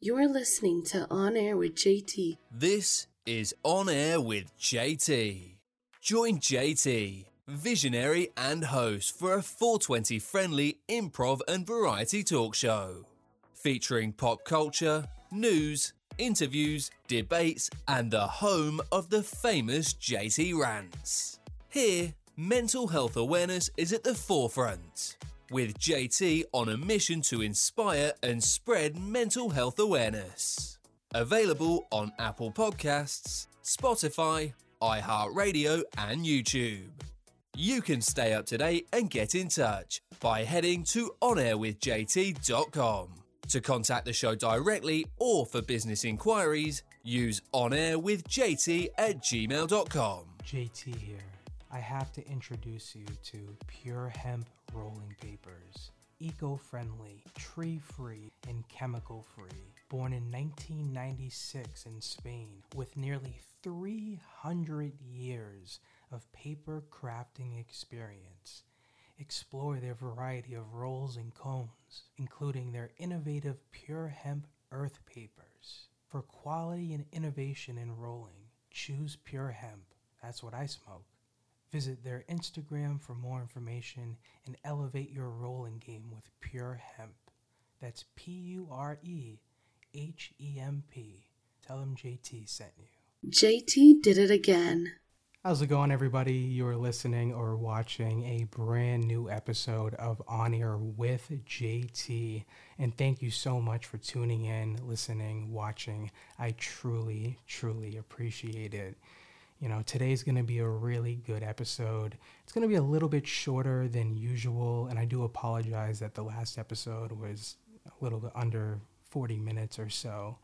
You're listening to On Air with JT. This is On Air with JT. Join JT, visionary and host for a 420 friendly improv and variety talk show. Featuring pop culture, news, interviews, debates, and the home of the famous JT Rants. Here, mental health awareness is at the forefront, with JT on a mission to inspire and spread mental health awareness. Available on Apple Podcasts, Spotify, iHeartRadio, and YouTube. You can stay up to date and get in touch by heading to onairwithjt.com. To contact the show directly or for business inquiries, use onairwithjt at gmail.com. JT here. I have to introduce you to Pure Hemp Rolling Papers. Eco friendly, tree free, and chemical free. Born in 1996 in Spain, with nearly 300 years of paper crafting experience. Explore their variety of rolls and cones, including their innovative Pure Hemp Earth Papers. For quality and innovation in rolling, choose Pure Hemp. That's what I smoke. Visit their Instagram for more information and elevate your rolling game with Pure Hemp. That's P U R E H E M P. Tell them JT sent you. JT did it again. How's it going, everybody? You're listening or watching a brand new episode of On Air with JT. And thank you so much for tuning in, listening, watching. I truly, truly appreciate it. You know, today's going to be a really good episode. It's going to be a little bit shorter than usual. And I do apologize that the last episode was a little bit under 40 minutes or so.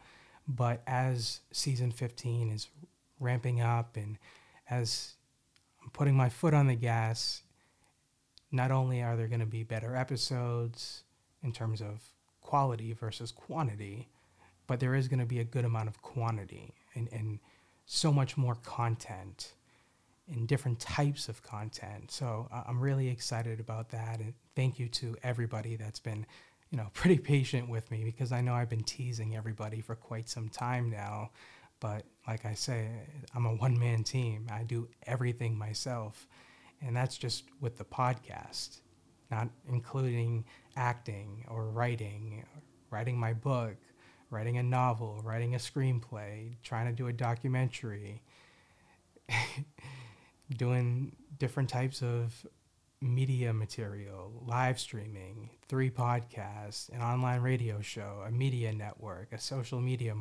But as season 15 is ramping up and as I'm putting my foot on the gas, not only are there going to be better episodes in terms of quality versus quantity, but there is going to be a good amount of quantity and, and so much more content and different types of content. So uh, I'm really excited about that. And thank you to everybody that's been, you know, pretty patient with me because I know I've been teasing everybody for quite some time now. But like I say, I'm a one man team. I do everything myself. And that's just with the podcast, not including acting or writing, writing my book, writing a novel, writing a screenplay, trying to do a documentary, doing different types of media material, live streaming, three podcasts, an online radio show, a media network, a social media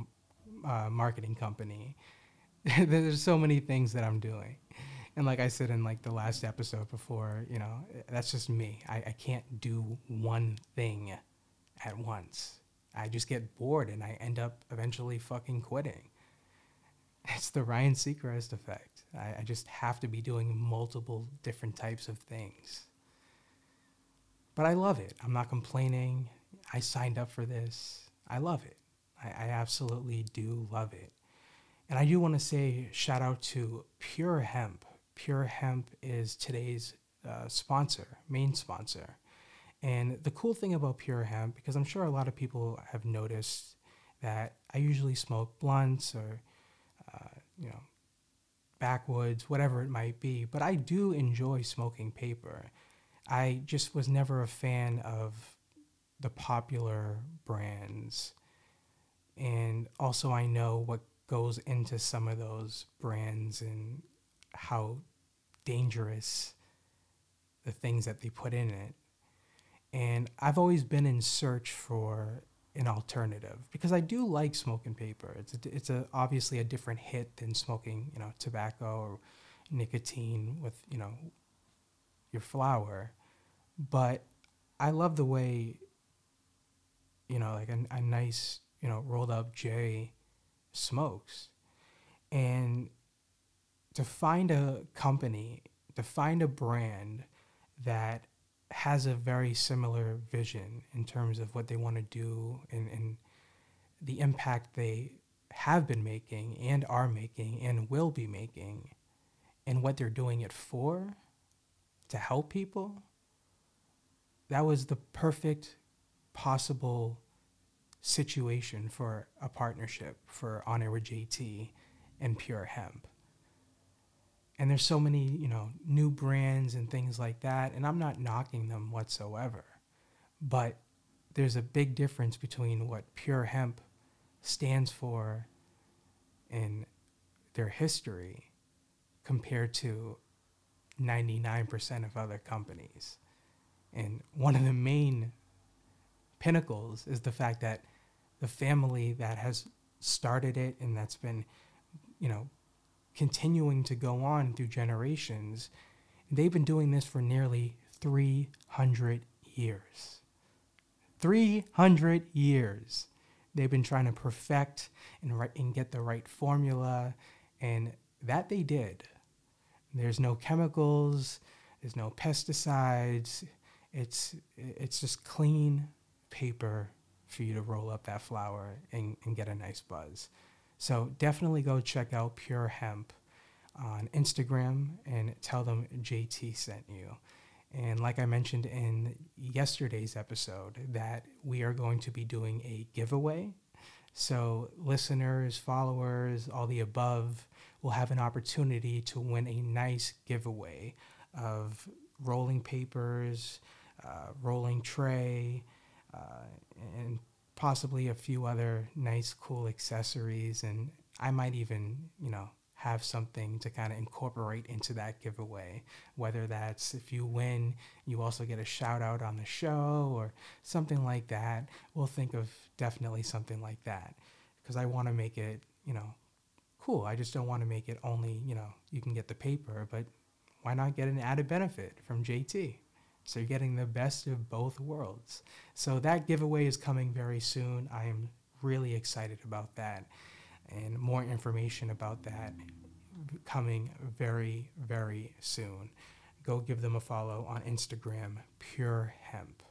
uh, marketing company. There's so many things that I'm doing. And like I said in like the last episode before, you know, that's just me. I, I can't do one thing at once. I just get bored and I end up eventually fucking quitting. It's the Ryan Seacrest effect. I, I just have to be doing multiple different types of things. But I love it. I'm not complaining. I signed up for this. I love it. I, I absolutely do love it. And I do want to say shout out to Pure Hemp. Pure Hemp is today's uh, sponsor, main sponsor. And the cool thing about Pure Hemp, because I'm sure a lot of people have noticed that I usually smoke blunts or, uh, you know, backwoods, whatever it might be, but I do enjoy smoking paper. I just was never a fan of the popular brands. And also, I know what goes into some of those brands and how dangerous the things that they put in it. And I've always been in search for an alternative because I do like smoking paper. It's a, it's a obviously a different hit than smoking, you know, tobacco or nicotine with, you know, your flower. But I love the way, you know, like a, a nice, you know, rolled up J smokes. And to find a company, to find a brand that has a very similar vision in terms of what they want to do and, and the impact they have been making and are making and will be making and what they're doing it for to help people that was the perfect possible situation for a partnership for On Air with JT and Pure Hemp. And there's so many, you know, new brands and things like that, and I'm not knocking them whatsoever. But there's a big difference between what Pure Hemp stands for in their history compared to 99% of other companies. And one of the main pinnacles is the fact that the family that has started it and that's been, you know, continuing to go on through generations, they've been doing this for nearly 300 years. 300 years. They've been trying to perfect and, and get the right formula, and that they did. There's no chemicals, there's no pesticides. It's it's just clean paper for you to roll up that flower and, and get a nice buzz. So definitely go check out Pure Hemp on Instagram and tell them JT sent you. And like I mentioned in yesterday's episode, that we are going to be doing a giveaway. So listeners, followers, all the above will have an opportunity to win a nice giveaway of rolling papers, uh, rolling tray, uh, and possibly a few other nice, cool accessories. And I might even, you know, have something to kind of incorporate into that giveaway. Whether that's if you win, you also get a shout out on the show or something like that. We'll think of definitely something like that because I want to make it, you know, cool. I just don't want to make it only, you know, you can get the paper, but why not get an added benefit from JT? So you're getting the best of both worlds. So that giveaway is coming very soon. I am really excited about that. And more information about that coming very, very soon. Go give them a follow on Instagram, Pure Hemp.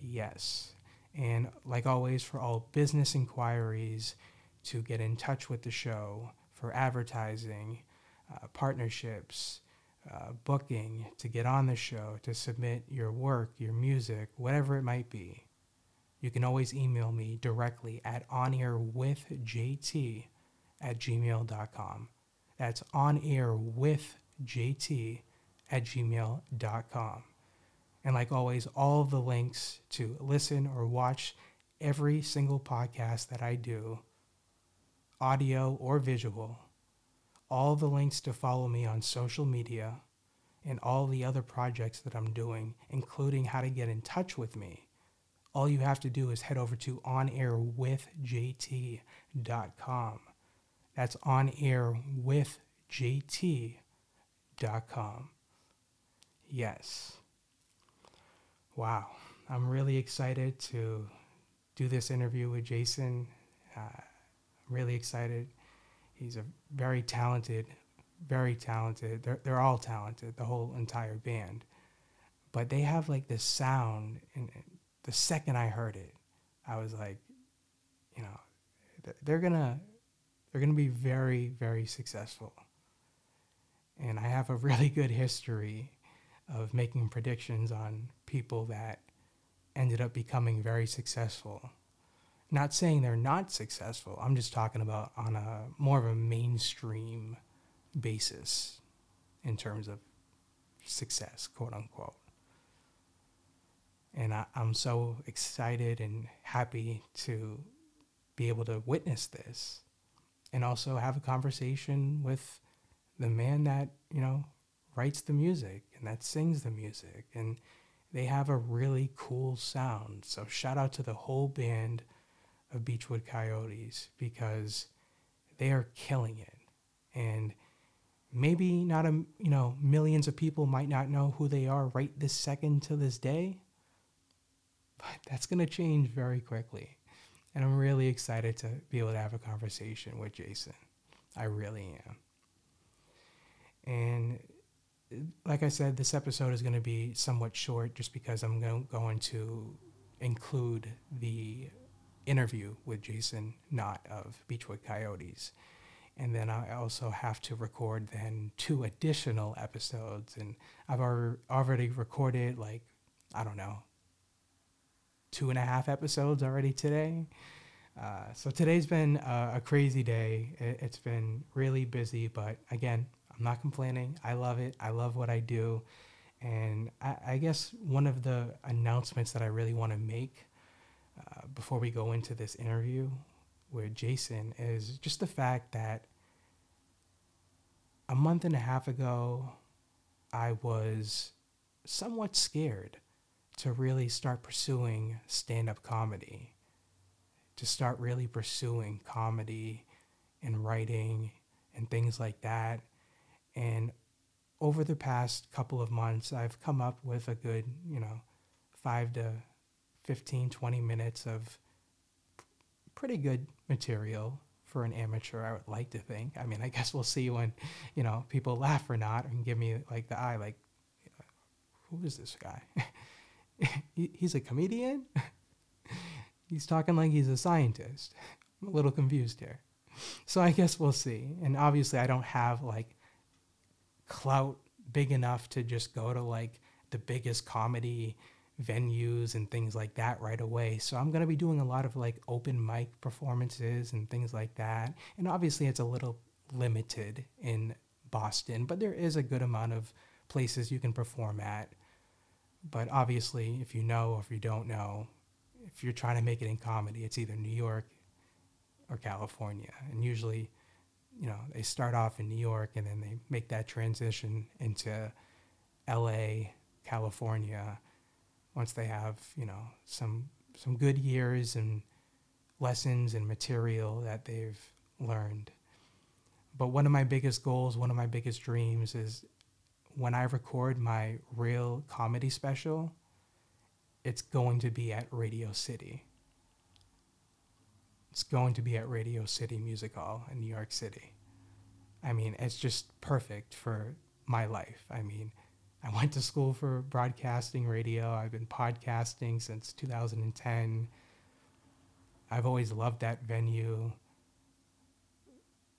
Yes. And like always, for all business inquiries, to get in touch with the show, for advertising, uh, partnerships, uh, booking, to get on the show, to submit your work, your music, whatever it might be, you can always email me directly at onairwithjt at gmail.com. That's onairwithjt at gmail.com. And like always, all of the links to listen or watch every single podcast that I do, audio or visual, all the links to follow me on social media and all the other projects that I'm doing, including how to get in touch with me, all you have to do is head over to onairwithjt.com. That's onairwithjt.com. Yes. Wow. I'm really excited to do this interview with Jason. Uh, really excited. He's a very talented, very talented. They're, they're all talented, the whole entire band. But they have like this sound, and the second I heard it, I was like, you know, they're gonna, they're gonna be very, very successful. And I have a really good history of making predictions on people that ended up becoming very successful. Not saying they're not successful. I'm just talking about on a more of a mainstream basis in terms of success, quote unquote. And I, am so excited and happy to be able to witness this and also have a conversation with the man that, you know, writes the music and that sings the music. And they have a really cool sound. So shout out to the whole band of Beachwood Coyotes because they are killing it. And maybe not a you know millions of people might not know who they are right this second to this day but that's going to change very quickly. And i'm really excited to be able to have a conversation with jason. I really am. And like i said this episode is going to be somewhat short just because i'm going to include the interview with jason knott of beachwood coyotes and then I also have to record then two additional episodes, and I've already recorded like I don't know two and a half episodes already today. Uh, so today's been a, a crazy day. It, it's been really busy, but again, I'm not complaining. I love it. I love what I do. And I, I guess one of the announcements that I really want to make uh, before we go into this interview with Jason is just the fact that a month and a half ago, I was somewhat scared to really start pursuing stand up comedy, to start really pursuing comedy and writing and things like that. And over the past couple of months, I've come up with a good, you know, five to 15, 20 minutes of pretty good material for an amateur, I would like to think. I mean, I guess we'll see when, you know, people laugh or not and give me like the eye, like, who is this guy? he's a comedian? he's talking like he's a scientist. I'm a little confused here. So I guess we'll see. And obviously, I don't have like clout big enough to just go to like the biggest comedy venues and things like that right away. So I'm going to be doing a lot of like open mic performances and things like that. And obviously, it's a little limited in Boston, but there is a good amount of places you can perform at. But obviously, if you know or if you don't know, if you're trying to make it in comedy, it's either New York or California. And usually, you know, they start off in New York and then they make that transition into LA, California, once they have you know some some good years and lessons and material that they've learned. But one of my biggest goals, one of my biggest dreams is when I record my real comedy special, it's going to be at Radio City. It's going to be at Radio City Music Hall in New York City. I mean, it's just perfect for my life. I mean, I went to school for broadcasting radio. I've been podcasting since 2010. I've always loved that venue.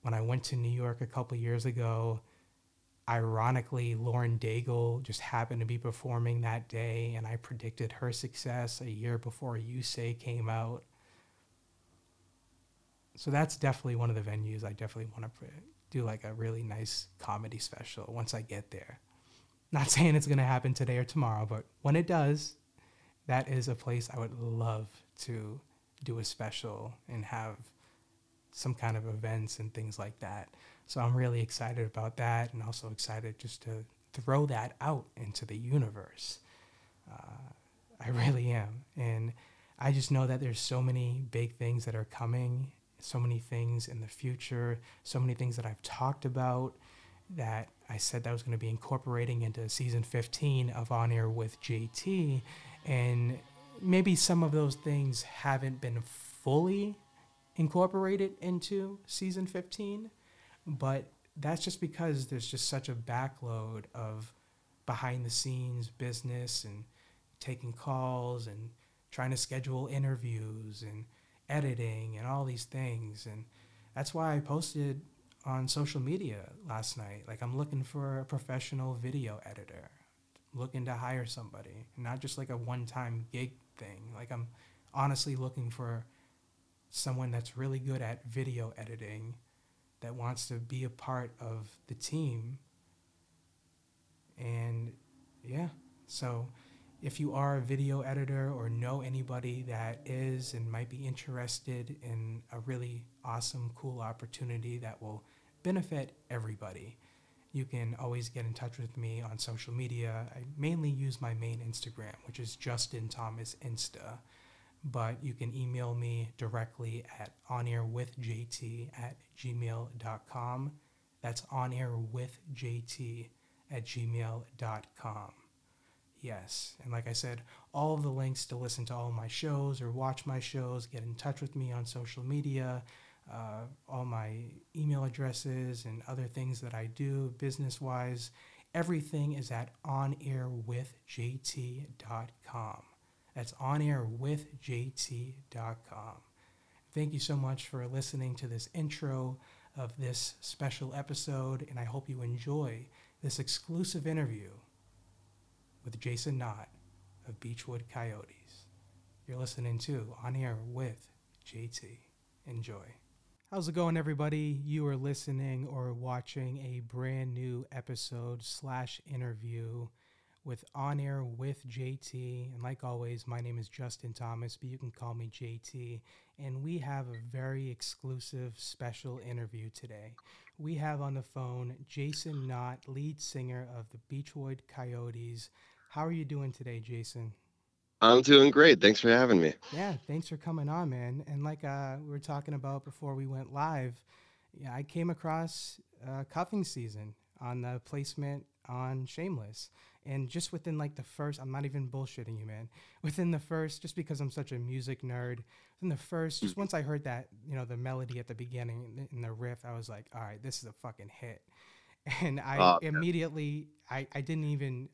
When I went to New York a couple years ago, ironically, Lauren Daigle just happened to be performing that day, and I predicted her success a year before You Say came out. So that's definitely one of the venues I definitely want to do like a really nice comedy special once I get there. Not saying it's going to happen today or tomorrow, but when it does, that is a place I would love to do a special and have some kind of events and things like that. So I'm really excited about that and also excited just to throw that out into the universe. Uh, I really am. And I just know that there's so many big things that are coming, so many things in the future, so many things that I've talked about that I said that I was going to be incorporating into season 15 of On Air with JT. And maybe some of those things haven't been fully incorporated into season 15, but that's just because there's just such a backload of behind the scenes business and taking calls and trying to schedule interviews and editing and all these things. And that's why I posted on social media last night. Like, I'm looking for a professional video editor, looking to hire somebody, not just like a one time gig thing. Like, I'm honestly looking for someone that's really good at video editing that wants to be a part of the team. And yeah, so if you are a video editor or know anybody that is and might be interested in a really awesome, cool opportunity that will benefit everybody. You can always get in touch with me on social media. I mainly use my main Instagram, which is Justin Thomas Insta. But you can email me directly at onairwithjt at gmail.com. That's onairwithjt at gmail.com. Yes, and like I said, all of the links to listen to all my shows or watch my shows, get in touch with me on social media, uh, all my email addresses and other things that I do business wise. Everything is at onairwithjt.com. That's onairwithjt.com. Thank you so much for listening to this intro of this special episode, and I hope you enjoy this exclusive interview with Jason Knott of Beachwood Coyotes. You're listening to On Air with JT. Enjoy. How's it going, everybody? You are listening or watching a brand new episode slash interview with On Air with JT. And like always, my name is Justin Thomas, but you can call me JT. And we have a very exclusive special interview today. We have on the phone Jason Knott, lead singer of the Beachwood Coyotes. How are you doing today, Jason? I'm doing great. Thanks for having me. Yeah, thanks for coming on, man. And like uh, we were talking about before we went live, yeah, I came across uh, cuffing season on the placement on Shameless, and just within like the first, I'm not even bullshitting you, man. Within the first, just because I'm such a music nerd, within the first, just once I heard that, you know, the melody at the beginning and the riff, I was like, all right, this is a fucking hit. And I Oh, immediately, I, I didn't even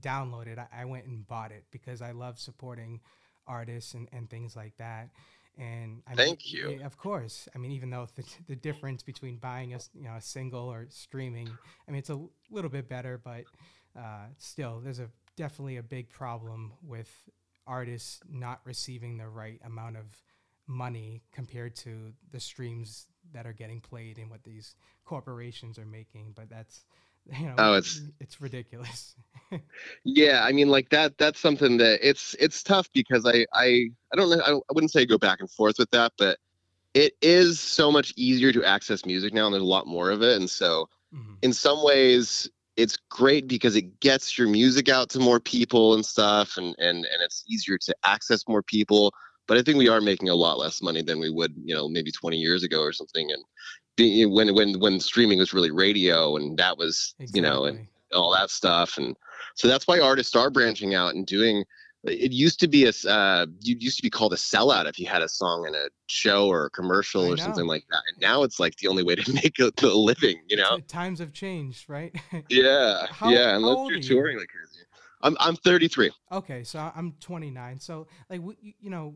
download it. I, I went and bought it because I love supporting artists and, and things like that. And I Thank mean, you. yeah, of course. I mean, even though the, the difference between buying a you know a single or streaming, I mean, it's a little bit better, but uh, still, there's a definitely a big problem with artists not receiving the right amount of money compared to the streams that are getting played and what these corporations are making. But that's you know, Oh, it's- it's ridiculous. Yeah, I mean, like that. That's something that it's it's tough because I I I don't know. I, I wouldn't say go back and forth with that, but it is so much easier to access music now, and there's a lot more of it. And so, Mhm. in some ways, it's great because it gets your music out to more people and stuff, and and and it's easier to access more people. But I think we are making a lot less money than we would, you know, maybe 20 years ago or something. And when when when streaming was really radio, and that was, you know, and all that stuff and so that's why artists are branching out and doing it used to be a uh you used to be called a sellout if you had a song in a show or a commercial I or know. something like that and now it's like the only way to make a, a living you know times have changed, right? yeah How- yeah how unless you're are you? touring like crazy i'm i'm 33 Okay, so I'm 29. So like we, you know,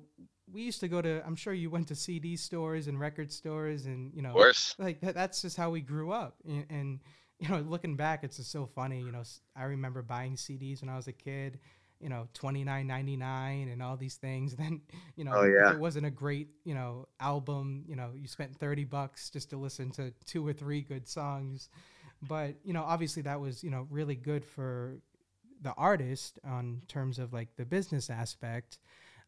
we used to go to. I'm sure you went to CD stores and record stores, and you know, like that, that's just how we grew up. And, and you know, looking back, it's just so funny. You know, i remember buying CDs when I was a kid. You know, 29.99 and all these things. Then you know, Oh, yeah. it wasn't a great you know album, you know, you spent 30 bucks just to listen to two or three good songs. But you know, obviously that was you know really good for the artist on terms of like the business aspect.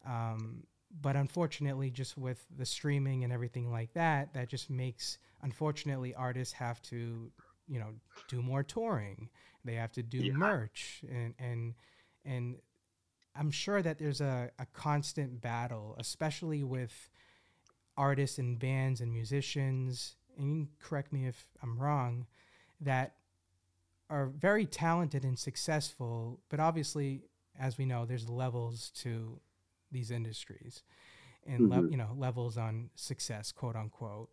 Um, but unfortunately, just with the streaming and everything like that, that just makes unfortunately artists have to, you know, do more touring. They have to do Yeah. merch and and and I'm sure that there's a, a constant battle, especially with artists and bands and musicians, and you can correct me if I'm wrong, that are very talented and successful, but obviously, as we know, there's levels to these industries and le- Mhm. you know levels on success, quote unquote.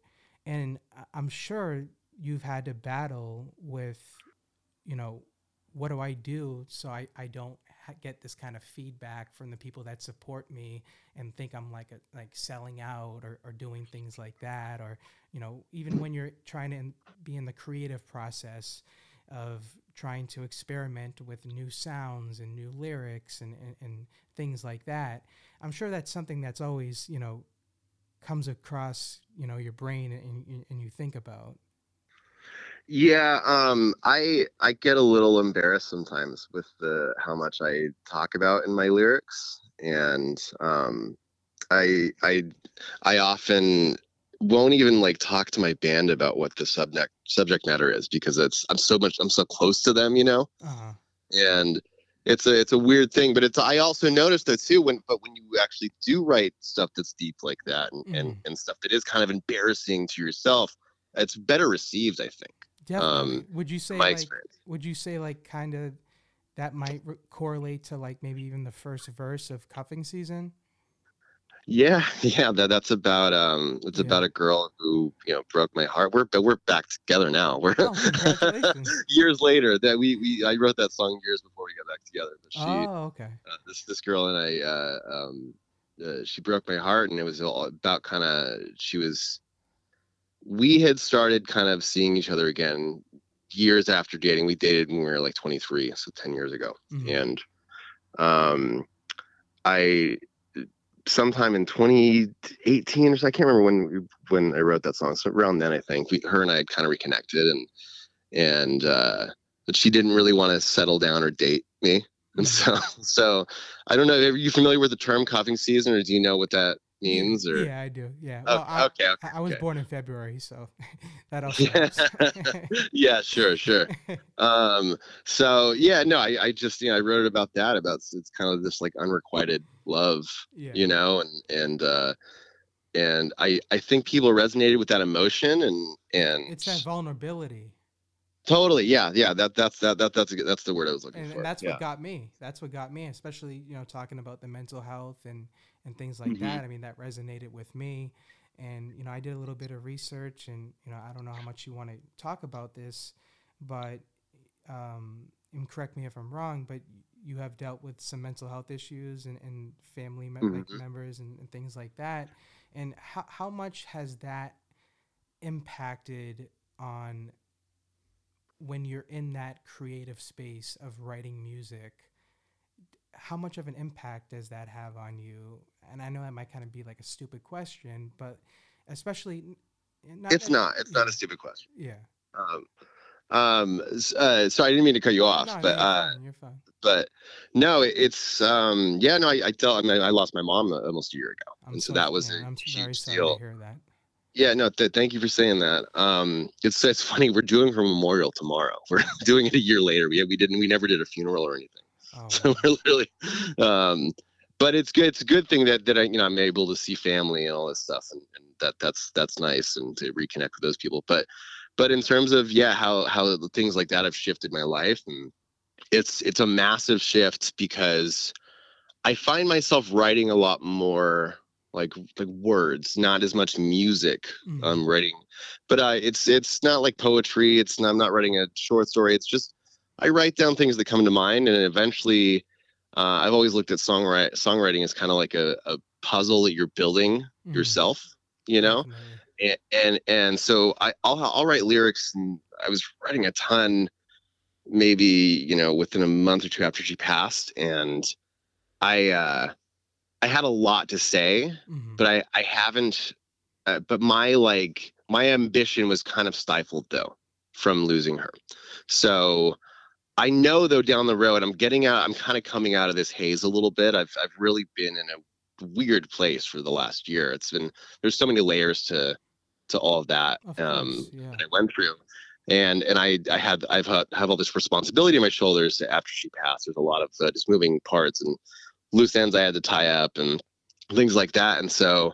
And I'm sure you've had to battle with, you know, what do I do so I, I don't ha- get this kind of feedback from the people that support me and think I'm like a, like selling out or, or doing things like that or you know even when you're trying to in, be in the creative process of trying to experiment with new sounds and new lyrics and, and, and things like that i'm sure that's something that's always you know comes across you know your brain and, and you think about. Yeah, um, I I get a little embarrassed sometimes with the how much I talk about in my lyrics, and um, I I I often won't even like talk to my band about what the subject subject matter is because it's I'm so much I'm so close to them, you know, uh-huh. and it's a it's a weird thing. But it's I also noticed that too when but when you actually do write stuff that's deep like that and and, and stuff that is kind of embarrassing to yourself, it's better received, I think. Um, would you say my like experience. would you say like kind of that might re- correlate to like maybe even the first verse of cuffing season Yeah, yeah, that that's about um it's Yeah. about a girl who, you know, broke my heart. We're but we're back together now. We're Oh, years later that we we I wrote that song years before we got back together. But she oh okay uh, this this girl and I uh um uh, she broke my heart and it was all about kind of she was we had started kind of seeing each other again years after dating. We dated when we were like 23, so 10 years ago Mhm. and um i sometime in 2018 or so. I can't remember when when I wrote that song. So around then, I think we, her and I had kind of reconnected, and and uh, but she didn't really want to settle down or date me, and so so I don't know. Are you familiar with the term cuffing season, or do you know what that means? Or yeah, I do. Yeah. Oh, Well, I, okay, okay, I, I was okay. born in February, so that also Yeah. helps. yeah, sure, sure. um so yeah no I, I just you know i wrote about that about it's kind of this like unrequited love yeah. you know and and uh and i i think people resonated with that emotion and and It's that vulnerability. totally yeah yeah that that's that, that that's that's the word i was looking and, for and that's yeah. what got me that's what got me especially you know talking about the mental health and and things like Mhm. that i mean that resonated with me and you know i did a little bit of research and you know i don't know how much you want to talk about this but um and correct me if i'm wrong but you have dealt with some mental health issues and, and family me- like Mhm. members and, and things like that. And how, how much has that impacted on when you're in that creative space of writing music? How much of an impact does that have on you? And i know that might kind of be like a stupid question but especially n- it's not. It's not a stupid question. Yeah. Um um uh so i didn't mean to cut you off no, but uh fine, but no it- it's um yeah no i i tell i mean i lost my mom almost a year ago I'm and so, that was yeah, a I'm huge deal to hear that Yeah, no, th- thank you for saying that. Um, it's it's funny. We're doing her memorial tomorrow. We're doing it a year later. We we didn't we never did a funeral or anything. oh, So we're literally, um, but it's good. It's a good thing that that I you know I'm able to see family and all this stuff, and, and that that's that's nice and to reconnect with those people. But but in terms of yeah, how how things like that have shifted my life, and it's it's a massive shift because I find myself writing a lot more like like words, not as much music. Mhm. I'm writing, but uh, it's it's not like poetry. It's not, I'm not writing a short story. It's just I write down things that come to mind, and eventually, uh, I've always looked at songwriting songwriting as kind of like a, a puzzle that you're building Mhm. yourself. You know, Definitely. And and, and so I I'll, I'll write lyrics, and I was writing a ton, maybe you know within a month or two after she passed, and I uh, I had a lot to say, Mhm. but I I haven't. Uh, but my like my ambition was kind of stifled though from losing her. So I know though down the road I'm getting out. I'm kind of coming out of this haze a little bit. I've I've really been in a weird place for the last year. It's been there's so many layers to to all of that Of um, course, yeah. that I went through. And and I I had I've had, have all this responsibility on my shoulders after she passed. There's a lot of uh, just moving parts and loose ends I had to tie up and things like that. And so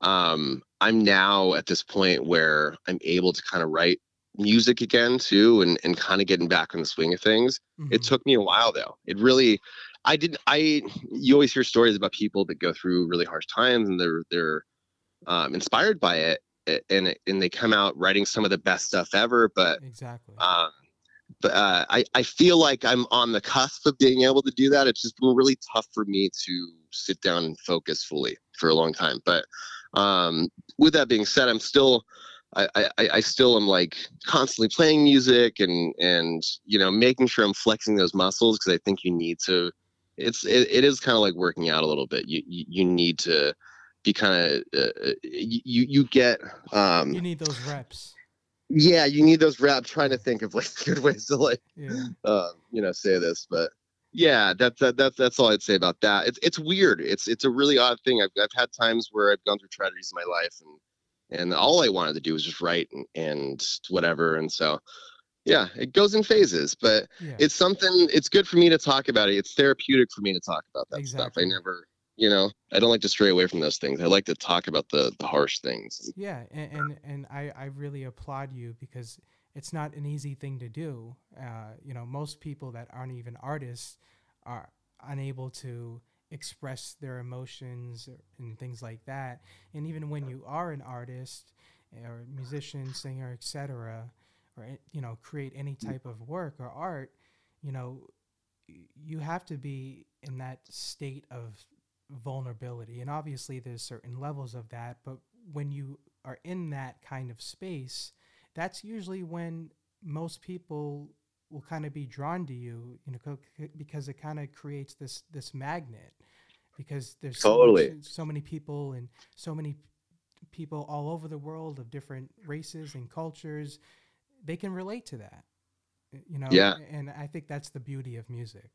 um, I'm now at this point where I'm able to kind of write music again too, and and kind of getting back in the swing of things. It Mhm. took me a while though. It really, I didn't. I you always hear stories about people that go through really harsh times and they're they're um, inspired by it, and and they come out writing some of the best stuff ever. But exactly um, but uh, I I feel like I'm on the cusp of being able to do that. It's just been really tough for me to sit down and focus fully for a long time. But um, with that being said, I'm still. I, I, I still am like constantly playing music and and you know making sure I'm flexing those muscles because I think you need to. It's it, it is kind of like working out a little bit. You you, you need to be kind of uh, you you get um you need those reps. Yeah you need those reps. Trying to think of like good ways to like yeah. uh, you know say this but yeah that's that, that's that's all i'd say about that. It's it's weird. It's it's a really odd thing. I've, I've had times where i've gone through tragedies in my life and and all i wanted to do was just write and, and whatever and so yeah it goes in phases but yeah. it's something it's good for me to talk about it. It's therapeutic for me to talk about that stuff. I never you know i don't like to stray away from those things i like to talk about the the harsh things Yeah, and and, and I, I really applaud you because it's not an easy thing to do. Uh, you know, most people that aren't even artists are unable to express their emotions and things like that. And even when you are an artist or musician, singer, etc., or eh, you know, create any type of work or art, you know, you have to be in that state of vulnerability. And obviously, there's certain levels of that, but when you are in that kind of space, that's usually when most people will kind of be drawn to you, you know, because it kind of creates this this magnet. because there's Totally. so, much, so many people and so many people all over the world of different races and cultures. They can relate to that, you know. Yeah. And I think that's the beauty of music.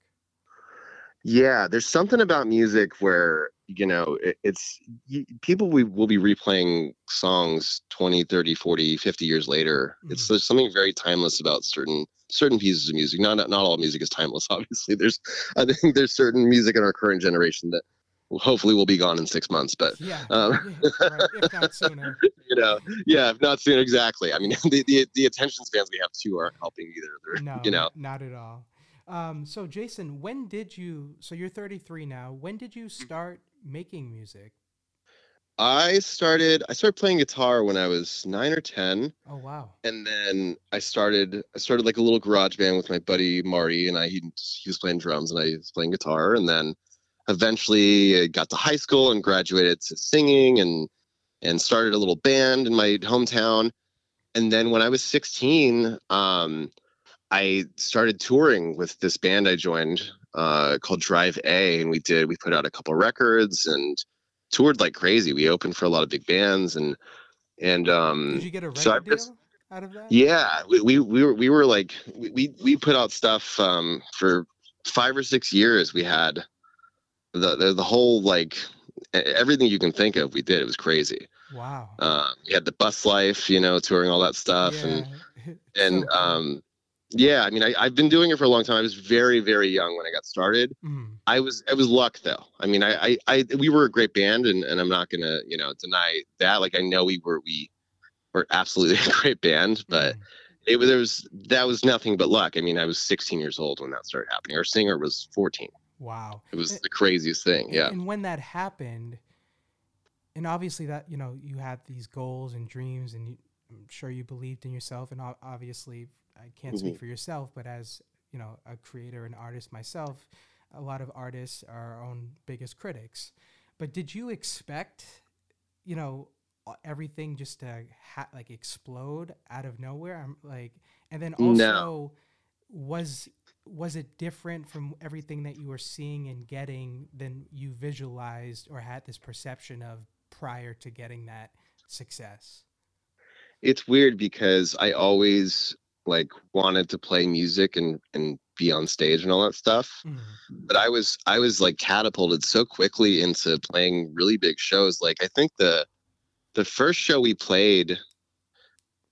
Yeah, there's something about music where, you know, it, it's y- people we will be replaying songs 20, 30, 40, 50 years later. It's Mhm. there's something very timeless about certain certain pieces of music. Not not all music is timeless, obviously. There's I think there's certain music in our current generation that hopefully will be gone in 6 months, but Yeah. Um, yeah, right, if not sooner. you know, yeah, if not soon exactly. I mean, the, the the attention spans we have too aren't helping either. They're, No, you know. not at all. Um, so Jason, when did you? So you're 33 now. When did you Mm-hmm. start making music? I started I started playing guitar when I was 9 or 10. Oh wow. and then I started I started like a little garage band with my buddy Marty and I he, he was playing drums and I was playing guitar and then eventually I got to high school and graduated to singing and and started a little band in my hometown and then when I was 16 um I started touring with this band I joined uh called Drive A and we did we put out a couple records and toured like crazy we opened for a lot of big bands and and um Did you get a record so deal just- out of that? yeah, we, we we were we were like we we, put out stuff um for five or six years. We had the the, the whole like everything you can think of. We did. It was crazy. Wow. Uh, we had the bus life, you know, touring all that stuff, and and So cool. um yeah. I mean, I I've been doing it for a long time. I was very very young when I got started. Mm, I was it was luck though. I mean, I I, I we were a great band, and, and I'm not gonna you know deny that. Like I know we were we were absolutely a great band, but mm. it was there was that was nothing but luck. I mean, I was 16 years old when that started happening. Our singer was 14. wow. It was Eh, the craziest thing. Yeah. And when that happened, and obviously that you know you had these goals and dreams, and you, I'm sure you believed in yourself. And obviously, I can't speak Mhm. for yourself, but as you know, a creator and artist myself, a lot of artists are our own biggest critics. But did you expect, you know, everything just to ha- like explode out of nowhere? I'm like, and then No. also was was it different from everything that you were seeing and getting than you visualized or had this perception of prior to getting that success? It's weird because I always like wanted to play music and and be on stage and all that stuff. Mm, But I was I was like catapulted so quickly into playing really big shows. Like I think the the first show we played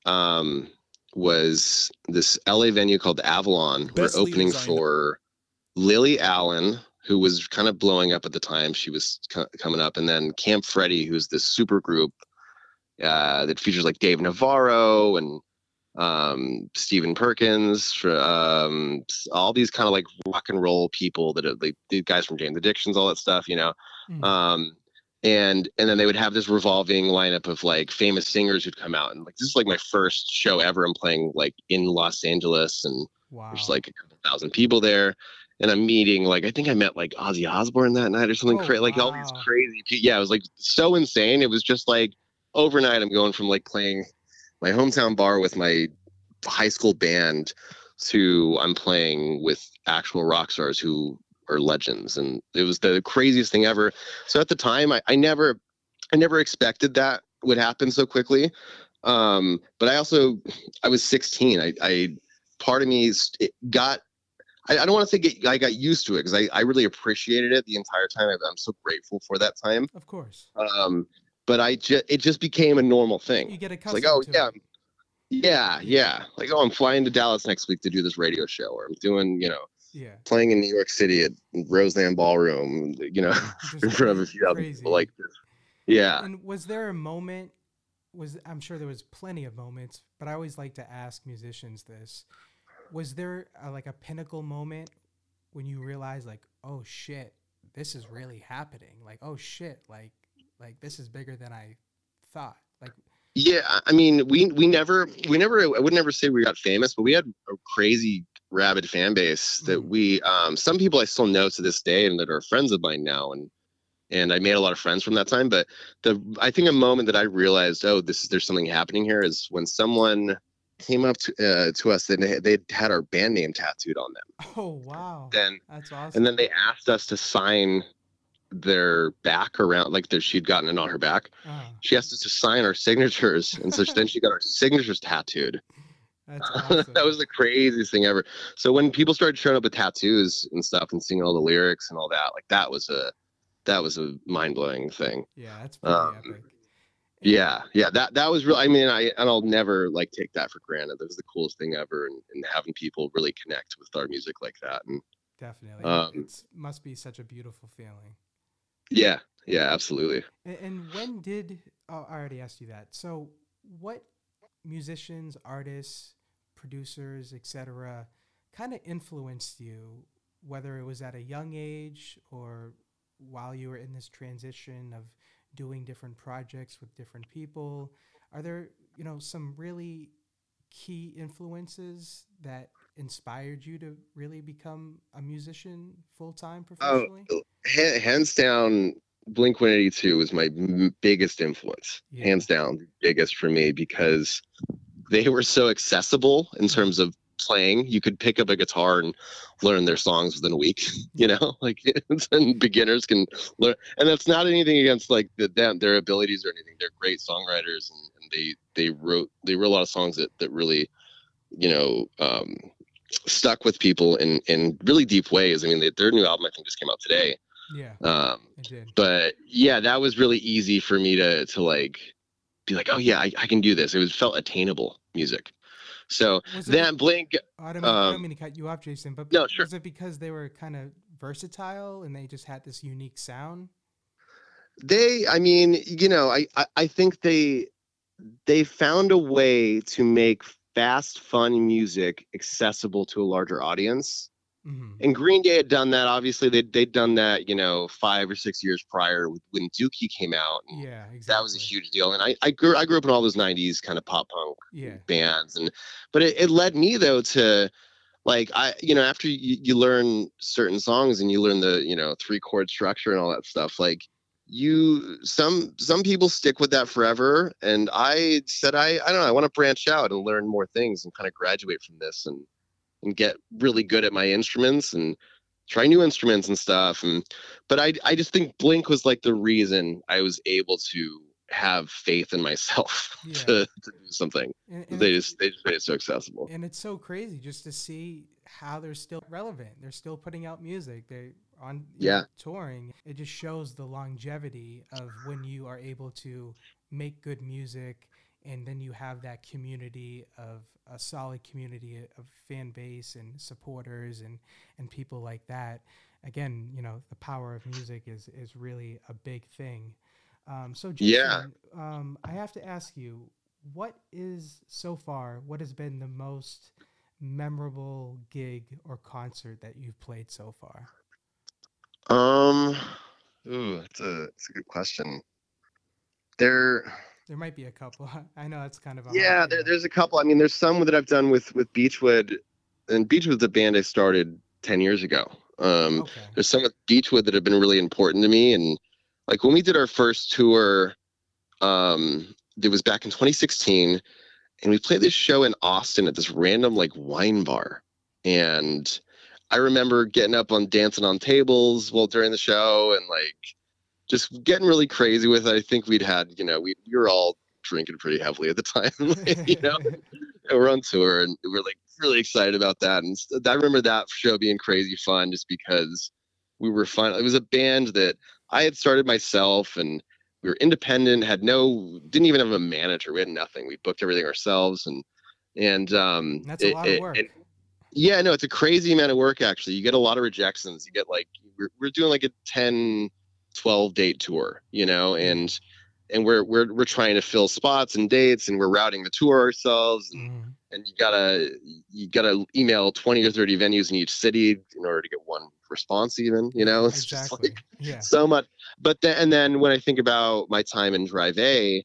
um was this LA venue called Avalon. Best We're opening for Lily Allen, who was kind of blowing up at the time. She was co- coming up, and then Camp Freddy, who's this super group uh, that features like Dave Navarro and um, Stephen Perkins, um, all these kind of like rock and roll people that are like the guys from Jane's Addictions, all that stuff, you know. mm, Um, and and then they would have this revolving lineup of like famous singers who'd come out, and like this is like my first show ever. I'm playing like in Los Angeles, and wow. there's like a couple thousand people there. And I'm meeting like I think I met like Ozzy Osbourne that night or something Oh, crazy. Like all these crazy people. Yeah, it was like so insane. It was just like overnight. I'm going from like playing my hometown bar with my high school band to I'm playing with actual rock stars who are legends, and it was the craziest thing ever. So at the time, I, I never, I never expected that would happen so quickly. Um, but I also, I was 16. I, I part of me got I, I don't want to say get, I got used to it because I, I really appreciated it the entire time. I, I'm so grateful for that time. of course. Um, but I just it just became a normal thing. You get It's like, oh yeah, it. yeah, yeah. Like, oh, I'm flying to Dallas next week to do this radio show, or I'm doing, you know, Yeah. playing in New York City at Roseland Ballroom, you know, in front of a few thousand people. Like, this. yeah. And was there a moment? Was I'm sure there was plenty of moments, but I always like to ask musicians this: Was there a, like a pinnacle moment when you realized, like, oh shit, this is really happening? Like, oh shit, like, like this is bigger than I thought. Like, Yeah, I- mean, we we never we never I would never say we got famous, but we had a crazy rabid fan base that Mhm. we um some people I still know to this day and that are friends of mine now and and I made a lot of friends from that time. But the I think a moment that I realized, oh, this is there's something happening here is when someone came up to uh, to us and they they had our band name tattooed on them. oh wow, Then that's awesome. and then they asked us to sign their back around like that she'd gotten it on her back. Oh, She asked us to sign our signatures, and so then she got our signatures tattooed. that's awesome. that was the craziest thing ever. So when people started showing up with tattoos and stuff and singing all the lyrics and all that, like that was a that was a mind blowing thing. yeah, that's pretty um, epic. Yeah, yeah, that that was real. I mean, I and I'll never like take that for granted. That was the coolest thing ever, and, and having people really connect with our music like that. And Definitely, um, it must be such a beautiful feeling. Yeah, yeah, absolutely. And, and when did oh, I already asked you that? So, what musicians, artists, producers, etc., kind of influenced you, whether it was at a young age or while you were in this transition of doing different projects with different people? Are there, you know, some really key influences that inspired you to really become a musician full time Oh, professionally? Hands down, Blink 182 was my biggest influence. Yeah. Hands down, biggest for me because they were so accessible in terms of playing. You could pick up a guitar and learn their songs within a week. You know, like and beginners can learn. And that's not anything against like the, them, their abilities or anything. They're great songwriters, and, and they they wrote they wrote a lot of songs that that really, you know. Um, stuck with people in in really deep ways i mean they, their new album i think just came out today yeah, um but yeah that was really easy for me to to like be like oh yeah i, I can do this it was felt attainable music so Was it then blink I don't, mean, I don't um, mean to cut you off, Jason, but no, sure. was it because they were kind of versatile and they just had this unique sound? they i mean you know I, I i think they they found a way to make fast fun music accessible to a larger audience hmm and Green Day had done that. Obviously, they they'd done that, you know, five or six years prior when Dookie came out. And Yeah, exactly. That was a huge deal. And I, I grew I grew up in all those '90s kind of pop punk Yeah, bands, and but it, it led me though to like I you know after you, you learn certain songs and you learn the you know three chord structure and all that stuff like you some some people stick with that forever and i said i i don't know i want to branch out and learn more things and kind of graduate from this and and get really good at my instruments and try new instruments and stuff and but i i just think blink was like the reason i was able to have faith in myself Yeah. to, to do something and, and they just they just made it so accessible and it's so crazy just to see how they're still relevant. They're still putting out music. They're on you know, Yeah. touring. It just shows the longevity of when you are able to make good music and then you have that community of a solid community of fan base and supporters and and people like that. Again, you know, the power of music is is really a big thing. Um, so Jason, Yeah. um, I have to ask you, what is so far? What has been the most memorable gig or concert that you've played so far? Um, ooh, it's a it's a good question. There, There might be a couple. I know it's kind of a yeah, there, there's a couple. I mean, there's some that I've done with with Beachwood, and Beachwood's a band I started ten years ago. Um, okay. there's some with Beachwood that have been really important to me, and like when we did our first tour, um, it was back in 2016, and we played this show in Austin at this random like wine bar, and I remember getting up on dancing on tables while during the show and like just getting really crazy with it. I think we'd had, you know, we, we were all drinking pretty heavily at the time, you know, we're on tour and we're like really excited about that. And I remember that show being crazy fun just because we were fun. It was a band that I had started myself and we were independent, had no, didn't even have a manager. We had nothing. We booked everything ourselves and, and, um, That's a it- lot of it- work. it- yeah, no, it's a crazy amount of work actually. You get a lot of rejections. You get like we're, we're doing like a 10 12 date tour, you know, and and we're we're we're trying to fill spots and dates and we're routing the tour ourselves and, Mhm. and you gotta you gotta email 20 or 30 venues in each city in order to get one response even, you know. It's just like yeah. so much. But then, and then when I think about my time in Drive A,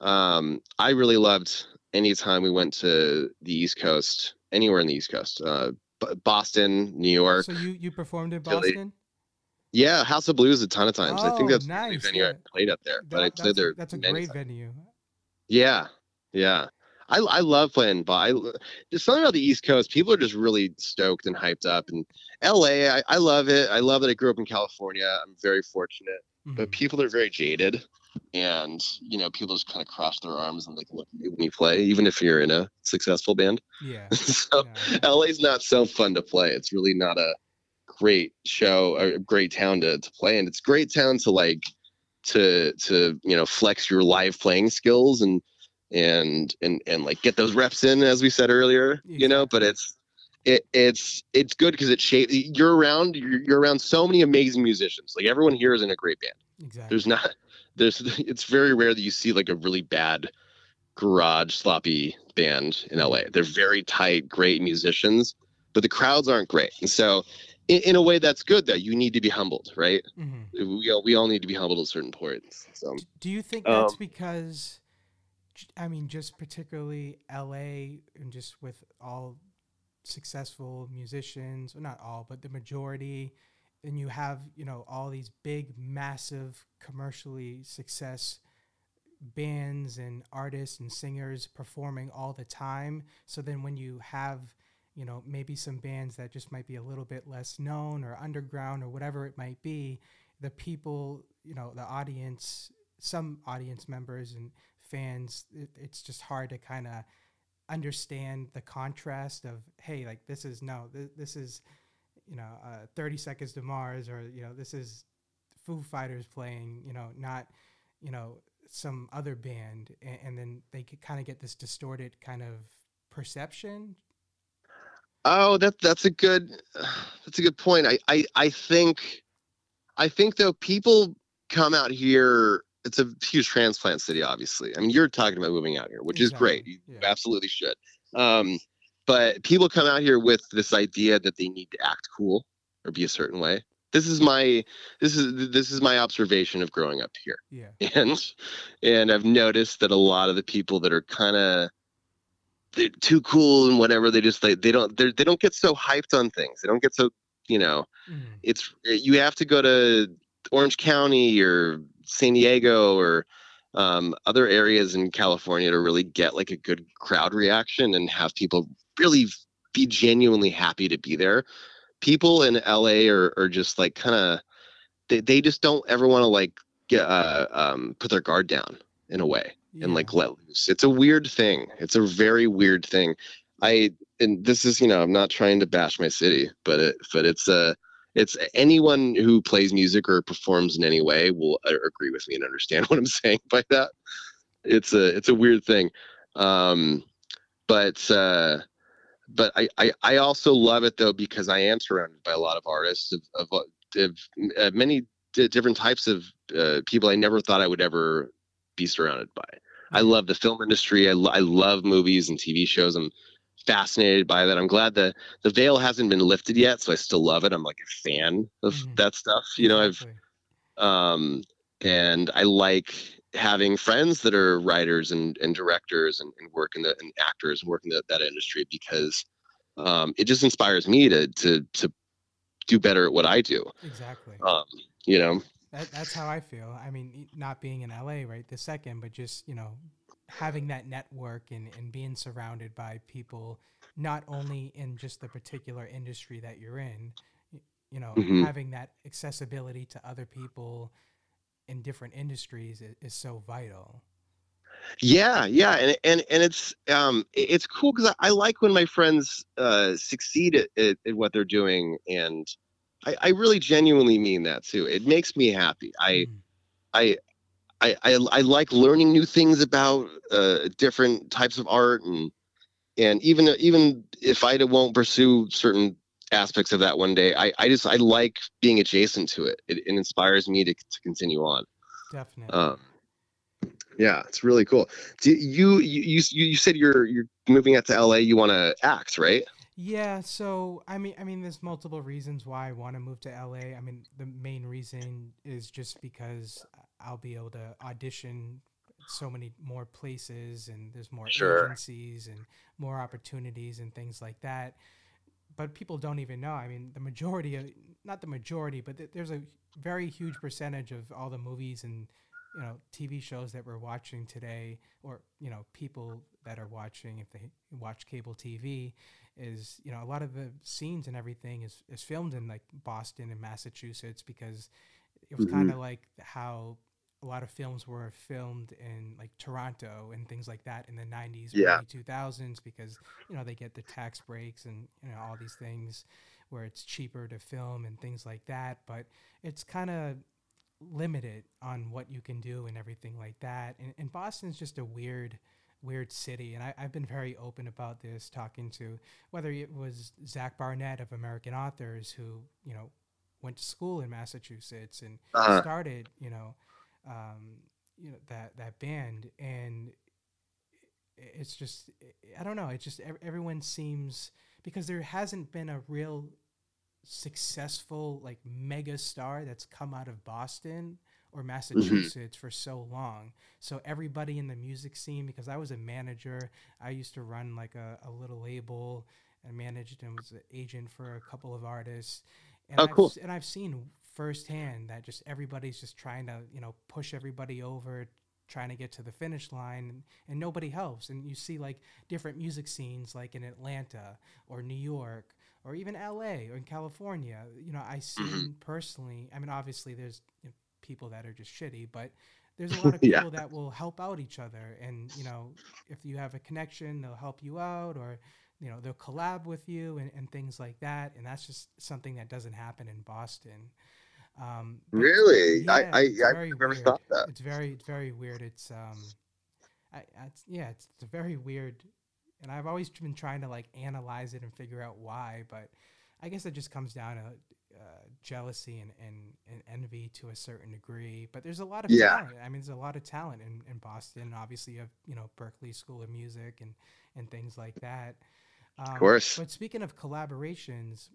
um, I really loved anytime we went to the East Coast, anywhere in the East Coast, uh, Boston, New York. So you you performed in. Boston? Yeah, House of Blues a ton of times. I think Oh, that's the nice, venue I played up there, but I played that's a, there. that's a many great times. venue. Yeah, yeah. I, I love playing but I, there's something about the East Coast. People are just really stoked and hyped up. And LA, I, I love it. I love that I grew up in California. I'm very fortunate. But Mhm. people are very jaded, and you know, people just kind of cross their arms and like look at you when you play, even if you're in a successful band. yeah. so yeah. LA's not so fun to play. It's really not a great show a great town to, to play in. It's a great town to like to to you know flex your live playing skills and and and and like get those reps in as we said earlier. You know, but it's it it's it's good because it shapes you're around you're, you're around so many amazing musicians. Like everyone here is in a great band Exactly. there's not there's it's very rare that you see like a really bad garage sloppy band in LA. They're very tight, great musicians, but the crowds aren't great. And so in, in a way that's good though. You need to be humbled, right? Mhm. We all, we all need to be humbled at certain points. So Do you think that's Um, because, i mean, just particularly LA and just with all successful musicians, well, not all, but the majority, and you have, you know, all these big, massive, commercially success bands and artists and singers performing all the time. So then when you have, you know, maybe some bands that just might be a little bit less known or underground or whatever it might be, the people, you know, the audience, some audience members and fans, it, it's just hard to kind of understand the contrast of, hey, like this is no, th- this is, you know, uh, 30 Seconds to Mars or, you know, this is Foo Fighters playing, you know, not, you know, some other band. And, and then they kind of get this distorted kind of perception. Oh, that that's a good that's a good point. I, I I think I think though people come out here. It's a huge transplant city, obviously. I mean, you're talking about moving out here, which is great. You Yeah. absolutely should. Um, but people come out here with this idea that they need to act cool or be a certain way. This is my this is this is my observation of growing up here Yeah. and and I've noticed that a lot of the people that are kind of too cool and whatever they just like they don't they're, they don't get so hyped on things they don't get so you know Mhm. it's you have to go to Orange County or San Diego or um, other areas in California to really get like a good crowd reaction and have people really be genuinely happy to be there. People in LA are, are just like kind of they, they just don't ever want to like get uh, um, put their guard down in a way and like let loose. It's a weird thing. It's a very weird thing. I and this is you know I'm not trying to bash my city, but it but it's uh it's anyone who plays music or performs in any way will uh, agree with me and understand what I'm saying by that. It's a it's a weird thing, um, but uh, but I, I I also love it though because I am surrounded by a lot of artists of of, of uh, many di- different types of uh, people I never thought I would ever be surrounded by. I Mhm. love the film industry. I, lo- I love movies and TV shows. I'm fascinated by that. I'm glad the the veil hasn't been lifted yet, so I still love it. I'm like a fan of Mhm. that stuff. You know, I've um, and I like having friends that are writers and, and directors and, and work in the and actors and work in the, that industry because um, it just inspires me to to to do better at what I do. exactly. Um, you know, That, that's how I feel. I mean, not being in LA right this second, but just you know, having that network and, and being surrounded by people, not only in just the particular industry that you're in, you know, Mhm. having that accessibility to other people in different industries is, is so vital. Yeah, yeah, and and and it's um it's cool because I, I like when my friends uh succeed at, at, at what they're doing, and I, I really genuinely mean that too. It makes me happy. I Mm. I I I, I like learning new things about uh, different types of art, and and even even if I won't pursue certain aspects of that one day, I I just I like being adjacent to it. It, it inspires me to to continue on. definitely. Um, yeah, it's really cool. Do you you you, you said you're you're moving out to LA? You want to act, right? Yeah, so I mean, I mean, there's multiple reasons why I want to move to LA. I mean, the main reason is just because I'll be able to audition so many more places, and there's more Sure. agencies and more opportunities and things like that. But people don't even know. I mean, the majority of not the majority, but th- there's a very huge percentage of all the movies and you know TV shows that we're watching today, or you know people that are watching if they watch cable TV, is you know a lot of the scenes and everything is is filmed in like Boston and Massachusetts because it was Mm-hmm. kind of like how a lot of films were filmed in like Toronto and things like that in the 90s, Yeah. early 2000s because you know they get the tax breaks and you know all these things where it's cheaper to film and things like that, but it's kind of limited on what you can do and everything like that. And, and Boston's just a weird, weird city. And I, I've been very open about this, talking to whether it was Zac Barnett of American Authors, who, you know, went to school in Massachusetts and Uh-huh. started, you know, um, you know, that, that band. And it's just, I don't know. It's just everyone seems, because there hasn't been a real successful like mega star that's come out of Boston or mm-hmm. Massachusetts for so long. So everybody in the music scene, because I was a manager, I used to run like a, a little label and managed and was an agent for a couple of artists. And Oh, I've, cool. And I've seen firsthand that just everybody's just trying to, you know, push everybody over, trying to get to the finish line and, and nobody helps. And you see like different music scenes like in Atlanta or New York or even LA or in California. You know, I mm-hmm. seen personally, I mean, obviously there's you know, people that are just shitty, but there's a lot of Yeah. people that will help out each other. And, you know, if you have a connection, they'll help you out or, you know, they'll collab with you and, and things like that. And that's just something that doesn't happen in Boston. Um, Really? I, yeah, I, it's I've very never weird. thought that. It's very, it's very weird. It's, um, I, I- it's, yeah, it's, it's a very weird, and I've always been trying to like analyze it and figure out why, but I guess it just comes down to uh, jealousy and, and, and envy to a certain degree. But there's a lot of Yeah. talent. I mean, there's a lot of talent in, in Boston. Obviously, you have you know Berklee School of Music and and things like that. Um, course. But speaking of collaborations,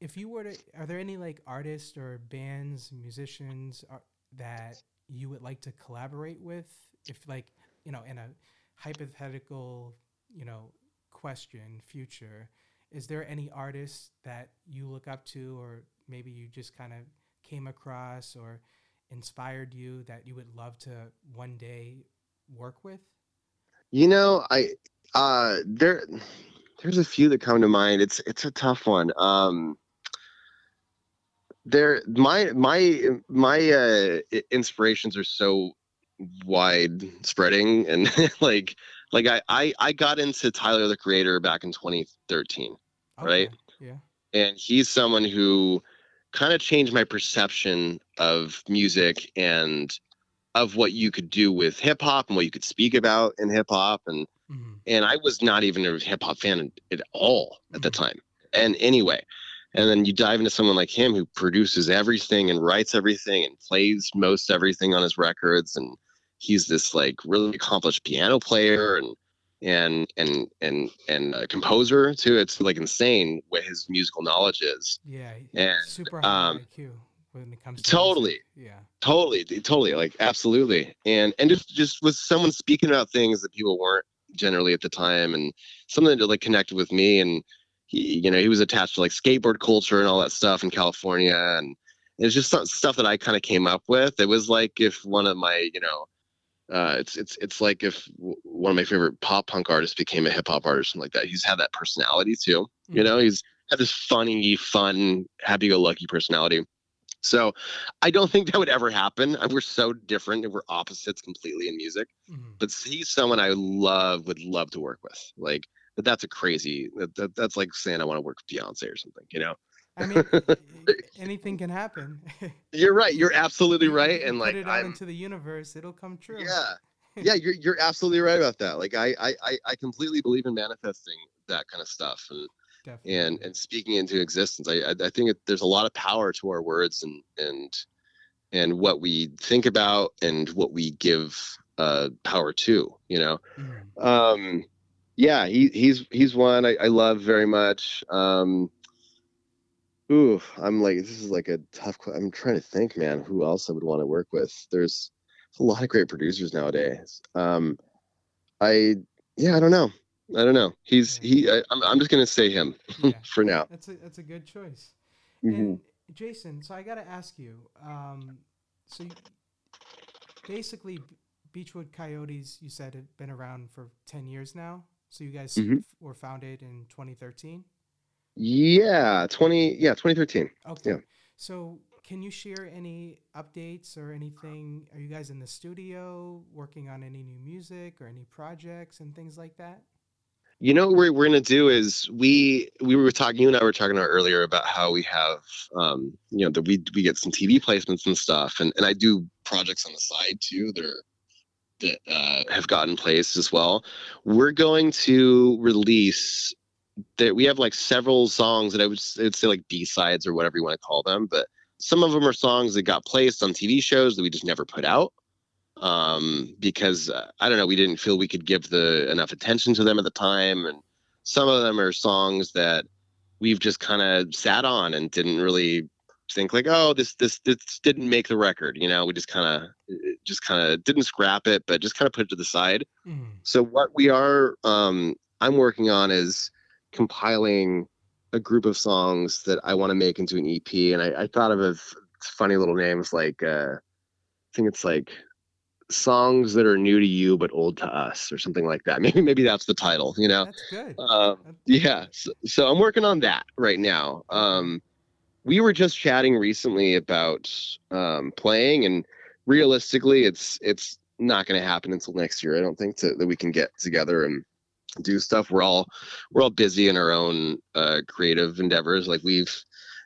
if you were to, are there any like artists or bands, musicians are, that you would like to collaborate with? If like you know, in a hypothetical, you know, question, future, is there any artists that you look up to, or maybe you just kind of came across or inspired you that you would love to one day work with? You know, I uh there there's a few that come to mind. It's it's a tough one. Um there my my my uh inspirations are so wide spreading and like like I, I I got into Tyler the Creator back in 2013 Right. Yeah. and he's someone who kind of changed my perception of music and of what you could do with hip hop and what you could speak about in hip hop and hmm and I was not even a hip hop fan at all at the Mhm. time. And anyway, and then you dive into someone like him who produces everything and writes everything and plays most everything on his records, and he's this like really accomplished piano player and and and and and a composer too. It's like insane what his musical knowledge is. Yeah. And, super high um, IQ when it comes to totally. music. Yeah. totally totally like absolutely and and just just was someone speaking about things that people weren't generally at the time and something that like connected with me and he you know he was attached to like skateboard culture and all that stuff in california and it's just stuff that i kind of came up with it was like if one of my you know uh, it's it's it's like if one of my favorite pop punk artists became a hip hop artist and like that. He's had that personality too. You Mhm. know, he's had this funny, fun, happy-go-lucky personality. So I don't think that would ever happen. Uh, We're so different and we're opposites completely in music. Mhm. But he's someone I love, would love to work with. Like, but that's a crazy. That, that, that's like saying I want to work with Beyonce or something. You know? I mean, anything can happen. You're right. You're absolutely right. And put like, it out I'm. into the universe, it'll come true. Yeah. Yeah, you're you're absolutely right about that. Like I, I I completely believe in manifesting that kind of stuff and definitely. and and speaking into existence. I I, think it, there's a lot of power to our words and and and what we think about and what we give uh power to. You know. Mhm. Um, yeah, he he's he's one I, I love very much. Um, ooh, I'm like this is like a tough. I'm trying to think, man, who else I would want to work with. There's a lot of great producers nowadays. Um, I yeah, I don't know. I don't know. He's Yeah. he. I, I'm I'm just gonna say him Yeah. for now. That's a that's a good choice. Mhm. And Jason, so I got to ask you. Um, so you, basically, Beachwood Coyotes, you said, had been around for 10 years now. So you guys Mhm. f- were founded in 2013? Yeah, 20 yeah, 2013. Okay. Yeah. So can you share any updates or anything? Are you guys in the studio working on any new music or any projects and things like that? You know what we're, we're gonna do is we we were talking you and I were talking about earlier about how we have um you know that we we get some TV placements and stuff and, and I do projects on the side too that are that uh, have gotten placed as well. We're going to release that we have like several songs that I would, I would say like B sides or whatever you want to call them, but some of them are songs that got placed on TV shows that we just never put out um, because uh, I don't know, we didn't feel we could give the enough attention to them at the time, and some of them are songs that we've just kind of sat on and didn't really think like, oh, this this this didn't make the record. You know, we just kind of just kind of didn't scrap it, but just kind of put it to the side. Mm. So what we are, um, I'm working on is compiling a group of songs that I want to make into an EP, and I, I thought of a f- funny little names like uh, I think it's like songs that are new to you but old to us, or something like that. Maybe maybe that's the title. You know. That's good. Um, That- yeah so, so i'm working on that right now um we were just chatting recently about um playing and realistically it's it's not going to happen until next year i don't think to, that we can get together and do stuff. We're all we're all busy in our own uh creative endeavors. Like we've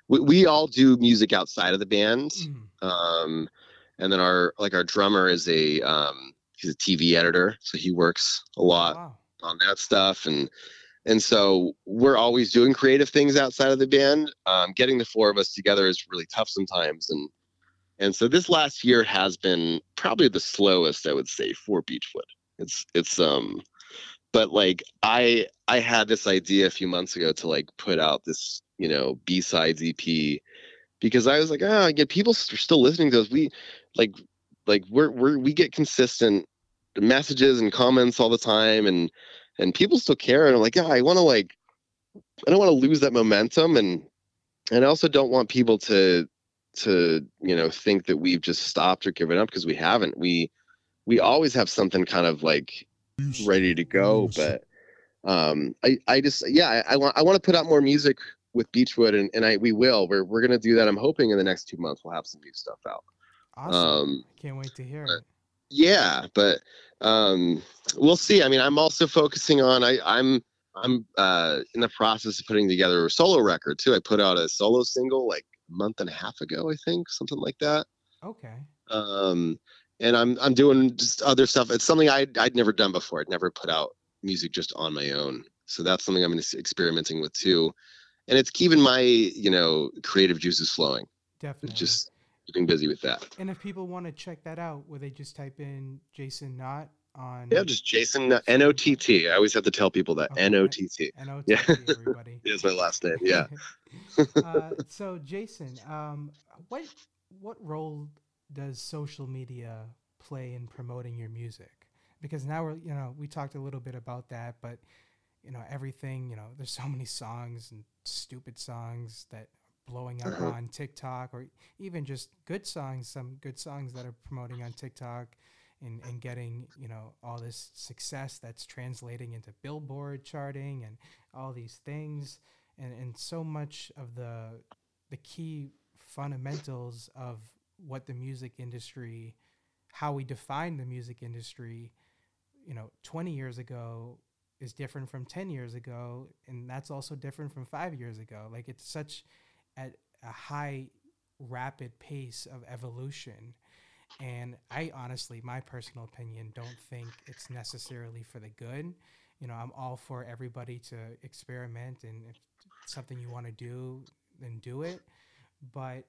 we, we all do music outside of the band. Mm. um and then our like our drummer is a um he's a tv editor so he works a lot Wow. on that stuff. And and so we're always doing creative things outside of the band. Um, getting the four of us together is really tough sometimes. And and so this last year has been probably the slowest i would say for beachwood. It's it's um but like i i had this idea a few months ago to like put out this you know b-sides ep because i was like oh yeah people are still listening to us. We like like we're, we're we get consistent messages and comments all the time and and people still care. And i'm like yeah i want to like i don't want to lose that momentum and and i also don't want people to to you know think that we've just stopped or given up because we haven't. We we always have something kind of like ready to go but um i i just yeah i, I want i want to put out more music with beachwood and, and i we will we're, we're gonna do that i'm hoping in the next two months we'll have some new stuff out Awesome. um Can't wait to hear it. yeah but um we'll see i mean i'm also focusing on i i'm i'm uh in the process of putting together a solo record too i put out a solo single like a month and a half ago i think something like that Okay. um and i'm i'm doing just other stuff. It's something i'd, I'd never done before. I'd never put out music just on my own. So that's something i'm experimenting with too. And it's keeping my you know creative juices flowing. Definitely. just keeping busy with that. And if people want to check that out, would they just type in Jason Knott on yeah just jason n-o-t-t i always have to tell people that. Okay. n-o-t-t N-O-T-T, Yeah. everybody? is my last name yeah. Uh, so Jason, um, what what role does social media play in promoting your music? Because now we're you know we talked a little bit about that, but you know everything you know there's so many songs and stupid songs that are blowing up Uh-huh. on TikTok or even just good songs, some good songs that are promoting on TikTok. And, and getting you know all this success that's translating into billboard charting and all these things and and so much of the the key fundamentals of what the music industry how we define the music industry you know 20 years ago is different from 10 years ago and that's also different from 5 years ago. Like it's such at a high rapid pace of evolution. And i honestly my personal opinion don't think it's necessarily for the good. You know i'm all for everybody to experiment and if something you want to do then do it. But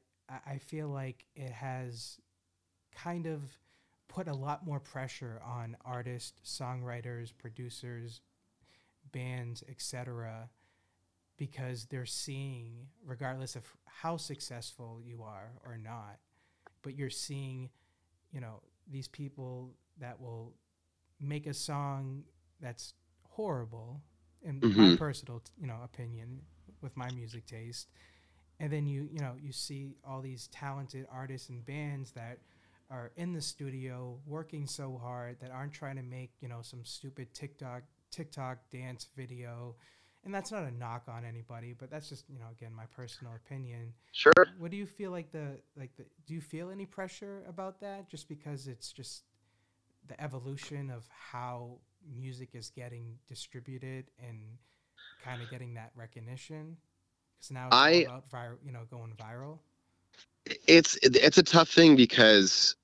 I, feel like it has kind of put a lot more pressure on artists songwriters producers bands etc because they're seeing regardless of how successful you are or not but you're seeing you know these people that will make a song that's horrible in my Mhm. personal you know opinion with my music taste and then you you know you see all these talented artists and bands that are in the studio working so hard that aren't trying to make you know some stupid TikTok TikTok dance video, and that's not a knock on anybody, but that's just you know again my personal opinion. Sure. What do you feel like the like the do you feel any pressure about that just because it's just the evolution of how music is getting distributed and kind of getting that recognition? Because now it's I- about viral, you know, going viral. it's it's a tough thing because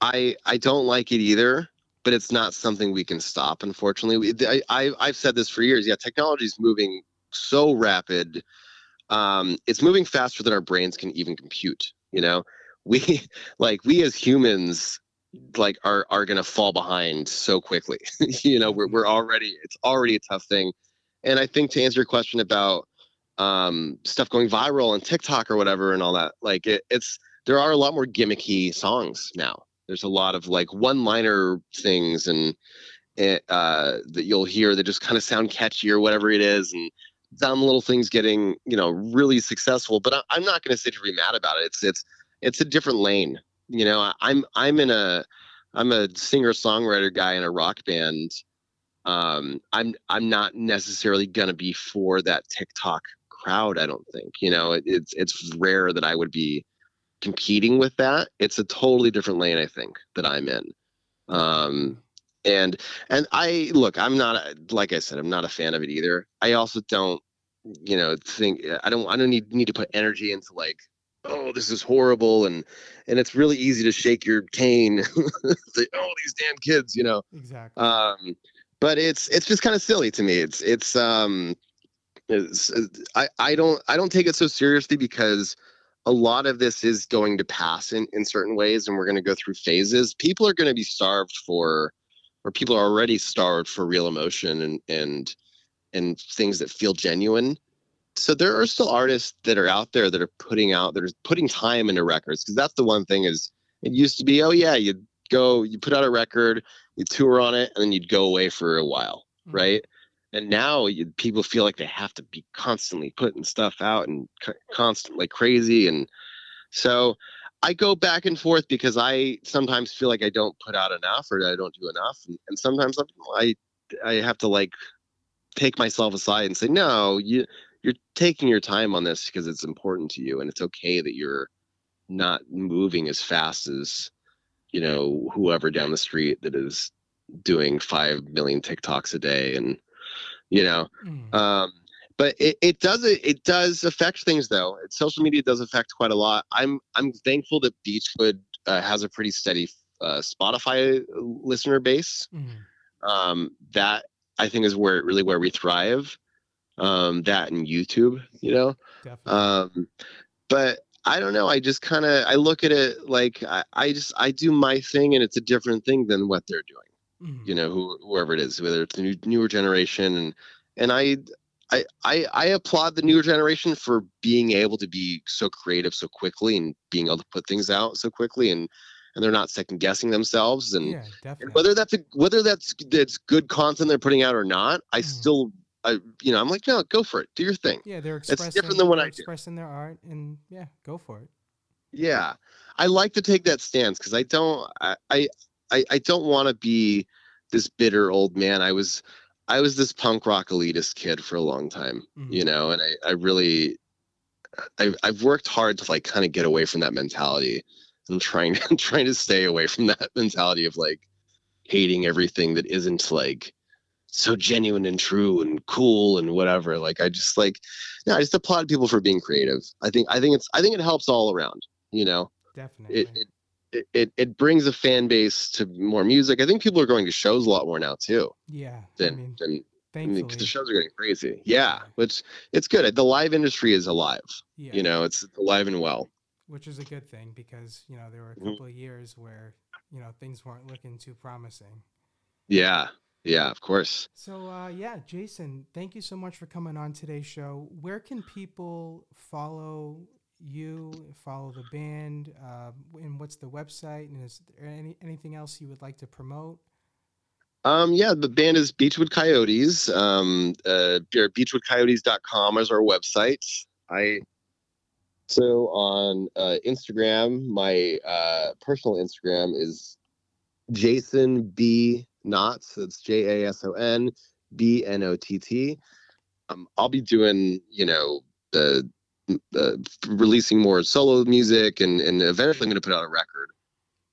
I I don't like it either, but it's not something we can stop. Unfortunately, we, I, I I've said this for years. Yeah, technology is moving so rapid. Um, it's moving faster than our brains can even compute. You know, we like we as humans like are are gonna fall behind so quickly. you know, we're we're already it's already a tough thing. And I think to answer your question about um, stuff going viral on TikTok or whatever and all that. Like it, it's there are a lot more gimmicky songs now. There's a lot of like one-liner things and uh, that you'll hear that just kind of sound catchy or whatever it is, and dumb little things getting you know really successful. But I, I'm not going to sit here and be mad about it. It's it's it's a different lane. You know, I, I'm I'm in a I'm a singer songwriter guy in a rock band. Um, I'm I'm not necessarily gonna be for that TikTok crowd. I don't think. You know, it, it's it's rare that I would be competing with that. It's a totally different lane. I think that I'm in. Um, and and I look. I'm not like I said. I'm not a fan of it either. I also don't. You know, think I don't. I don't need need to put energy into like oh this is horrible and and it's really easy to shake your cane say oh these damn kids you know Exactly. um but it's it's just kind of silly to me it's it's um it's, i i don't i don't take it so seriously because a lot of this is going to pass in in certain ways and we're going to go through phases. People are going to be starved for or people are already starved for real emotion and and and things that feel genuine. So there are still artists that are out there that are putting out that are putting time into records because that's the one thing is it used to be oh yeah you go you put out a record you tour on it and then you'd go away for a while Mhm. right and now you, people feel like they have to be constantly putting stuff out and co- constant like crazy and so i go back and forth because i sometimes feel like i don't put out enough or i don't do enough and, and sometimes i i have to like take myself aside and say no you you're taking your time on this because it's important to you and it's okay that you're not moving as fast as you know whoever down the street that is doing 5 million TikToks a day and you know Mm. um but it, it does it does affect things though social media does affect quite a lot i'm i'm thankful that beachwood uh, has a pretty steady uh, spotify listener base Mhm. um, that I think is where really where we thrive. Um, that and YouTube, you know. Definitely. Um, but I don't know. I just kind of I look at it like I, I just I do my thing, and it's a different thing than what they're doing. Mhm. You know, who, whoever it is, whether it's the new, newer generation, and and I. I, I, I applaud the newer generation for being able to be so creative so quickly and being able to put things out so quickly and and they're not second guessing themselves and yeah, and whether that's a, whether that's that's good content they're putting out or not, I Mhm. still, I you know, I'm like, no, go for it, do your thing. yeah, they're it's expressing. different than what I do. expressing their art, and yeah, go for it. Yeah, I like to take that stance because I don't, I, I, I, I don't want to be this bitter old man. I was, I was this punk rock elitist kid for a long time, you Mhm. know, and I, I really, I, I've worked hard to like kind of get away from that mentality. I'm trying, I'm trying to stay away from that mentality of like hating everything that isn't like so genuine and true and cool and whatever. Like I just like, no, I just applaud people for being creative. I think, I think it's, I think it helps all around. You know, Definitely. it, it it, it it brings a fan base to more music. I think people are going to shows a lot more now too. yeah. I Than mean, than I mean, because the shows are getting crazy. Yeah, which it's good. The live industry is alive. yeah. You know, it's alive and well. which is a good thing because you know there were a Mhm. couple of years where you know things weren't looking too promising. Yeah, yeah, of course. So uh, yeah, Jason, thank you so much for coming on today's show. Where can people follow you, follow the band, uh, and what's the website? And is there any anything else you would like to promote? Um, yeah, the band is Beachwood Coyotes. Um, uh, beachwoodcoyotes.com is our website. I So on uh, Instagram, my uh, personal Instagram is Jason B Knott. So it's J A S O N B N O T T. Um, I'll be doing, you know, the uh, releasing more solo music, and and eventually I'm going to put out a record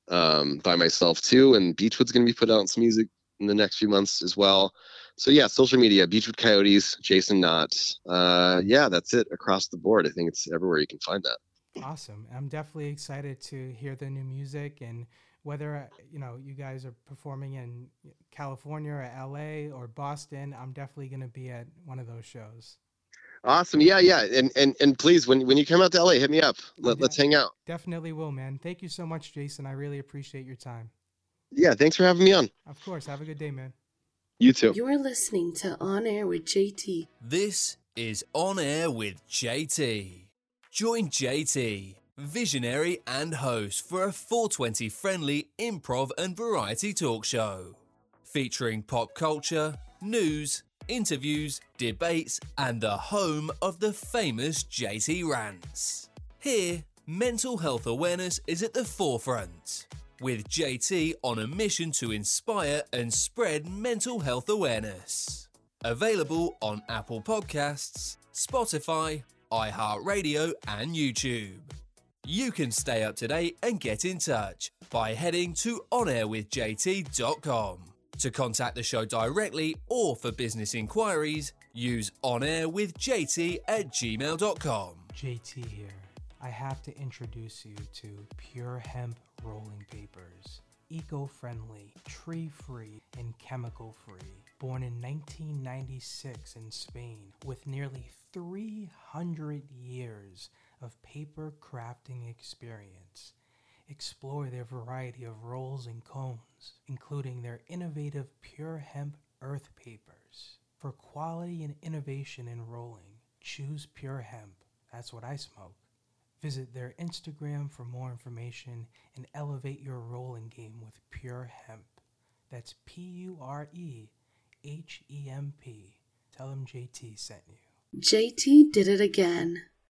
um, by myself too. And Beachwood's going to be put out some music in the next few months as well. So yeah, social media, Beachwood Coyotes, Jason Knott. Uh, yeah, that's it across the board. I think it's everywhere you can find that. Awesome. I'm definitely excited to hear the new music and whether you know you guys are performing in California or LA or Boston, I'm definitely going to be at one of those shows. Awesome. Yeah, yeah. And and and please when when you come out to LA, hit me up. Let, us hang out. Definitely will, man. Thank you so much, Jason. I really appreciate your time. Yeah, thanks for having me on. Of course. Have a good day, man. You too. You're listening to On Air with JT. This is On Air with JT. Join JT, visionary and host for a 420 friendly improv and variety talk show featuring pop culture, news, interviews, debates, and the home of the famous JT Rants. Here, mental health awareness is at the forefront, with JT on a mission to inspire and spread mental health awareness. Available on Apple Podcasts, Spotify, iHeartRadio, and YouTube. You can stay up to date and get in touch by heading to onairwithjt.com. To contact the show directly or for business inquiries, use onairwithjt at gmail.com. JT here. I have to introduce you to Pure Hemp Rolling Papers. Eco friendly, tree free, and chemical free. Born in 1996 in Spain, with nearly 300 years of paper crafting experience explore their variety of rolls and cones, including their innovative pure hemp earth papers. For quality and innovation in rolling, choose Pure Hemp. That's what I smoke. Visit their Instagram for more information and elevate your rolling game with Pure Hemp. That's P U R E H E M P. Tell them JT sent you. JT did it again.